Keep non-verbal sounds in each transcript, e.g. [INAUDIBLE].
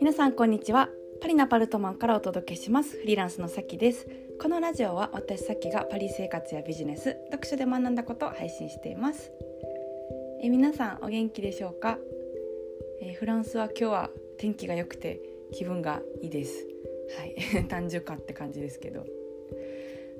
皆さんこんにちは。パリナパルトマンからお届けします。フリーランスのさきです。このラジオは私さきがパリ生活やビジネス読書で学んだことを配信しています。え皆さんお元気でしょうか？えフランスは今日は天気が良くて気分がいいです。はい。[LAUGHS] 単純かって感じですけど。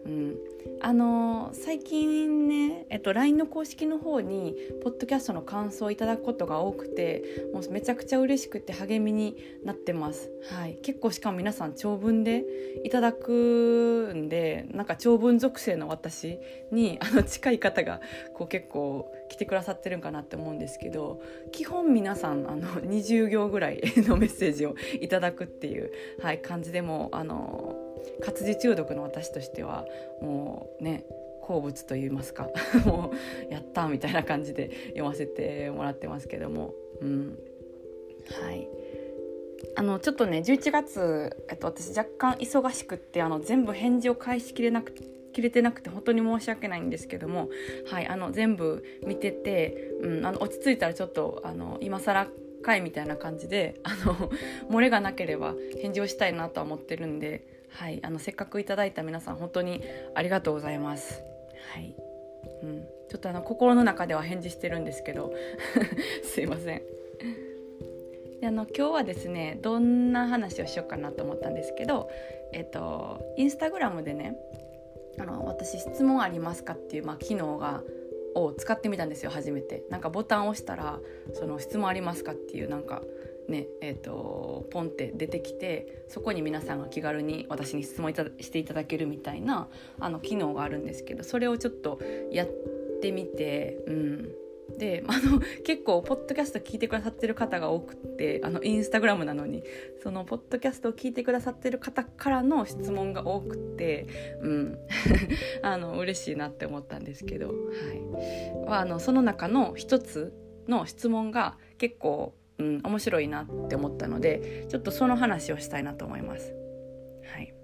うん、あのー、最近ね、えっと、LINE の公式の方にポッドキャストの感想をいただくことが多くてもうめちゃくちゃ嬉しくて励みになってます、はい、結構しかも皆さん長文でいただくんでなんか長文属性の私に [LAUGHS] あの近い方がこう結構来てくださってるんかなって思うんですけど基本皆さんあの20行ぐらいのメッセージをいただくっていう、はい、感じでもあの活字中毒の私としてはもうね好物と言いますか [LAUGHS] もうやったみたいな感じで読ませてもらってますけども、うん、はい。あのちょっとね11月、えっと、私若干忙しくってあの全部返事を返しきれなく切れてなくて本当に申し訳ないんですけども、はい、あの全部見てて、うん、あの落ち着いたらちょっとあの今更回みたいな感じであの漏れがなければ返事をしたいなとは思ってるんではい、あのせっかくいただいた皆さん本当にありがとうございます。はい、うん、ちょっとあの心の中では返事してるんですけど [LAUGHS] すいません。であの今日はですねどんな話をしようかなと思ったんですけど、えっと、インスタグラムでねあの私質問ありますかっていう、まあ、機能がを使ってみたんですよ初めてなんかボタンを押したらその質問ありますかっていうなんかねえーと、ポンって出てきてそこに皆さんが気軽に私に質問いたしていただけるみたいなあの機能があるんですけどそれをちょっとやってみて、うん、であの結構ポッドキャスト聞いてくださってる方が多くてあのインスタグラムなのにそのポッドキャストを聞いてくださってる方からの質問が多くて、うん、[LAUGHS] あの嬉しいなって思ったんですけど、はい、あのその中の一つの質問が結構うん、面白いなって思ったのでちょっとその話をしたいなと思います。はい、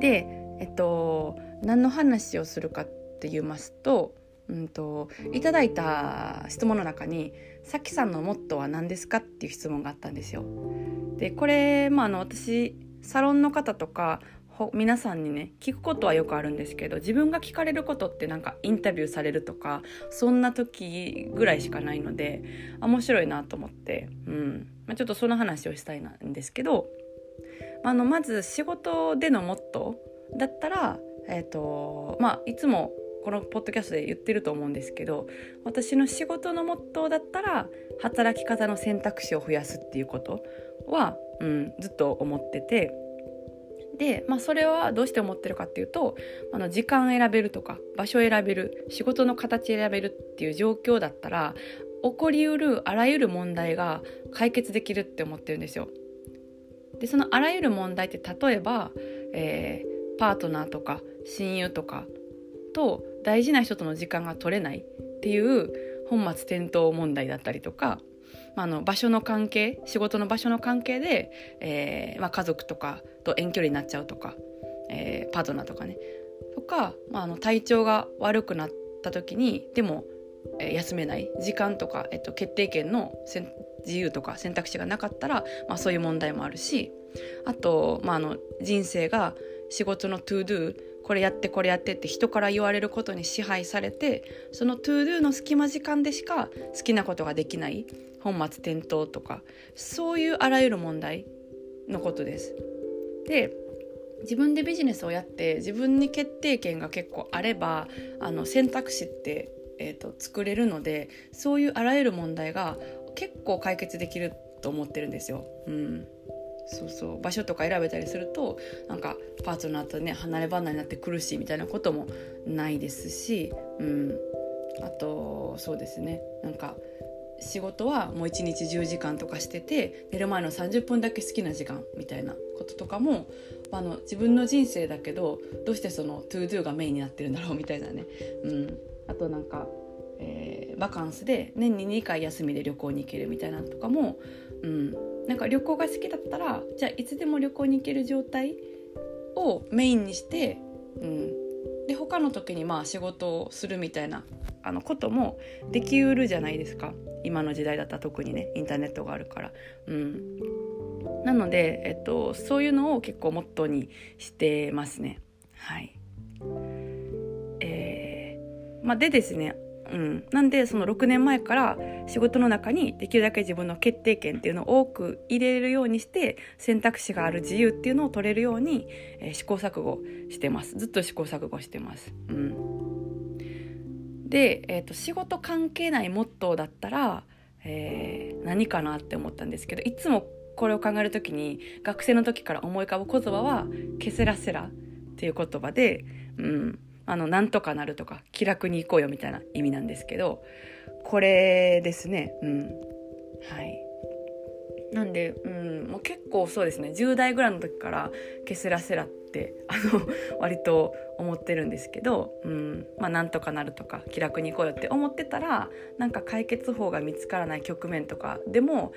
でえっと何の話をするかって言いますと,、うんと、いただいた質問の中に「さきさんのモットーは何ですか?」っていう質問があったんですよ。でこれ、まあ、あの私サロンの方とか皆さんにね聞くことはよくあるんですけど自分が聞かれることってなんかインタビューされるとかそんな時ぐらいしかないので面白いなと思って、うんまあ、ちょっとその話をしたいなんですけど、あのまず仕事でのモットーだったら、えーとまあ、いつもこのポッドキャストで言ってると思うんですけど私の仕事のモットーだったら働き方の選択肢を増やすっていうことは、うん、ずっと思ってて。で、まあ、それはどうして思ってるかっていうとあの時間選べるとか場所選べる仕事の形選べるっていう状況だったら起こりうるあらゆる問題が解決できるって思ってるんですよ。でそのあらゆる問題って例えば、えー、パートナーとか親友とかと大事な人との時間が取れないっていう本末転倒問題だったりとかまあ、の場所の関係仕事の場所の関係で、えーまあ、家族とかと遠距離になっちゃうとか、えー、パートナーとかね。とか、まあ、あの体調が悪くなった時にでも、え、休めない時間とか、えっと、決定権の自由とか選択肢がなかったら、まあ、そういう問題もあるしあと、まあ、あの人生が仕事の to do これやってこれやってって人から言われることに支配されてその to do の隙間時間でしか好きなことができない本末転倒とかそういうあらゆる問題のことです。で自分でビジネスをやって自分に決定権が結構あればあの選択肢って、えーと、作れるのでそういうあらゆる問題が結構解決できると思ってるんですよ。うんそうそう場所とか選べたりするとなんかパートナーとね離れ離れになって苦しいみたいなこともないですし、うん、あとそうですね。なんか仕事はもう1日10時間とかしてて寝る前の30分だけ好きな時間みたいなこととかもあの自分の人生だけどどうしてその to do がメインになってるんだろうみたいなね、うん、あとなんか、えー、バカンスで年に2回休みで旅行に行けるみたいなのとかも、うん、なんか旅行が好きだったらじゃあいつでも旅行に行ける状態をメインにして、うん、で他の時にまあ仕事をするみたいなあのこともできうるじゃないですか今の時代だったら特にねインターネットがあるから。うんなので、えっと、そういうのを結構モットーにしてますね。はい。えー、まあ、でですねうん、なんでその6年前から仕事の中にできるだけ自分の決定権っていうのを多く入れるようにして選択肢がある自由っていうのを取れるように、えー、試行錯誤してます。ずっと試行錯誤してます。うん、で、えーと、仕事関係ないモットーだったら、えー、何かなって思ったんですけどいつもこれを考える時に学生の時から思い浮かぶ言葉は「ケセラセラ」っていう言葉で、うん、あの、なんとかなるとか、気楽に行こうよみたいな意味なんですけど、これですね。うん。はい。なんで、うん、もう結構そうですね、10代ぐらいの時から、ケセラセラってあの [LAUGHS] 割と思ってるんですけど、うんまあ、なんとかなるとか気楽に行こうよって思ってたらなんか解決法が見つからない局面とかでも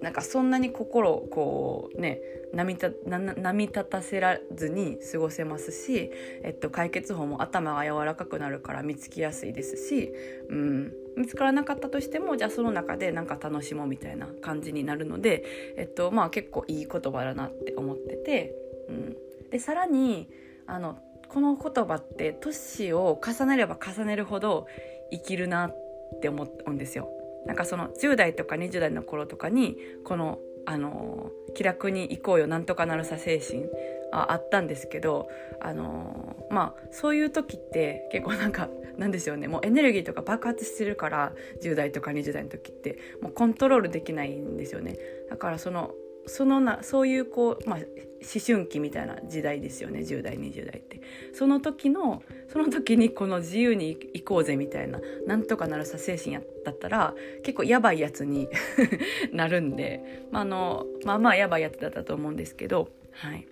なんかそんなに心をこうね波た波立たせらずに過ごせますし、えっと、解決法も頭が柔らかくなるから見つけやすいですし、うん、見つからなかったとしてもじゃあその中でなんか楽しもうみたいな感じになるので、えっとまあ、結構いい言葉だなって思ってて。うんでさらにあのこの言葉って年を重ねれば重ねるほど生きるなって思うんですよ。なんかその10代とか20代の頃とかにこのあの気楽に行こうよなんとかなるさ精神あったんですけどあのまあそういう時って結構なんかなんでしょうね。もうエネルギーとか爆発してるから10代とか20代の時ってもうコントロールできないんですよね。だからそのそのなそういうこう、まあ、思春期みたいな時代ですよね。10代20代って。その時のその時にこの自由に行こうぜみたいななんとかなるさ精神やだったら結構やばいやつに [LAUGHS] なるんで、ま、あのまあまあやばいやつだったと思うんですけどはい。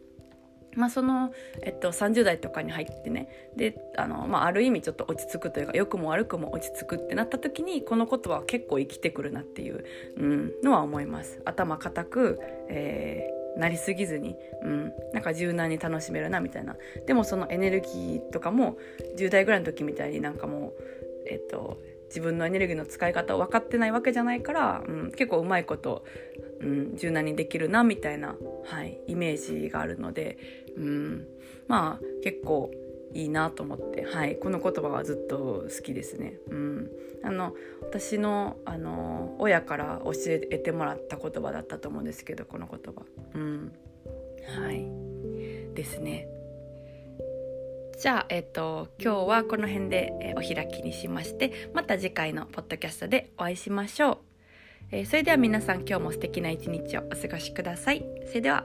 まあ、その、えっと、30代とかに入ってねであの、まあ、ある意味ちょっと落ち着くというか良くも悪くも落ち着くってなった時にこの言葉は結構生きてくるなっていう、うん、のは思います。頭固く、えー、なりすぎずに、うん、なんか柔軟に楽しめるなみたいなでもそのエネルギーとかも10代ぐらいの時みたいになんかもうえっと自分のエネルギーの使い方を分かってないわけじゃないから、うん、結構うまいこと、うん、柔軟にできるなみたいな、はい、イメージがあるので、うん、まあ結構いいなと思って、はい、この言葉はずっと好きですね。うん、あの私のあの親から教えてもらった言葉だったと思うんですけどこの言葉。うん、はいですね。じゃあ、えっと、今日はこの辺で、えお開きにしまして、また次回のポッドキャストでお会いしましょう。えー、それでは皆さん今日も素敵な一日をお過ごしください。それでは。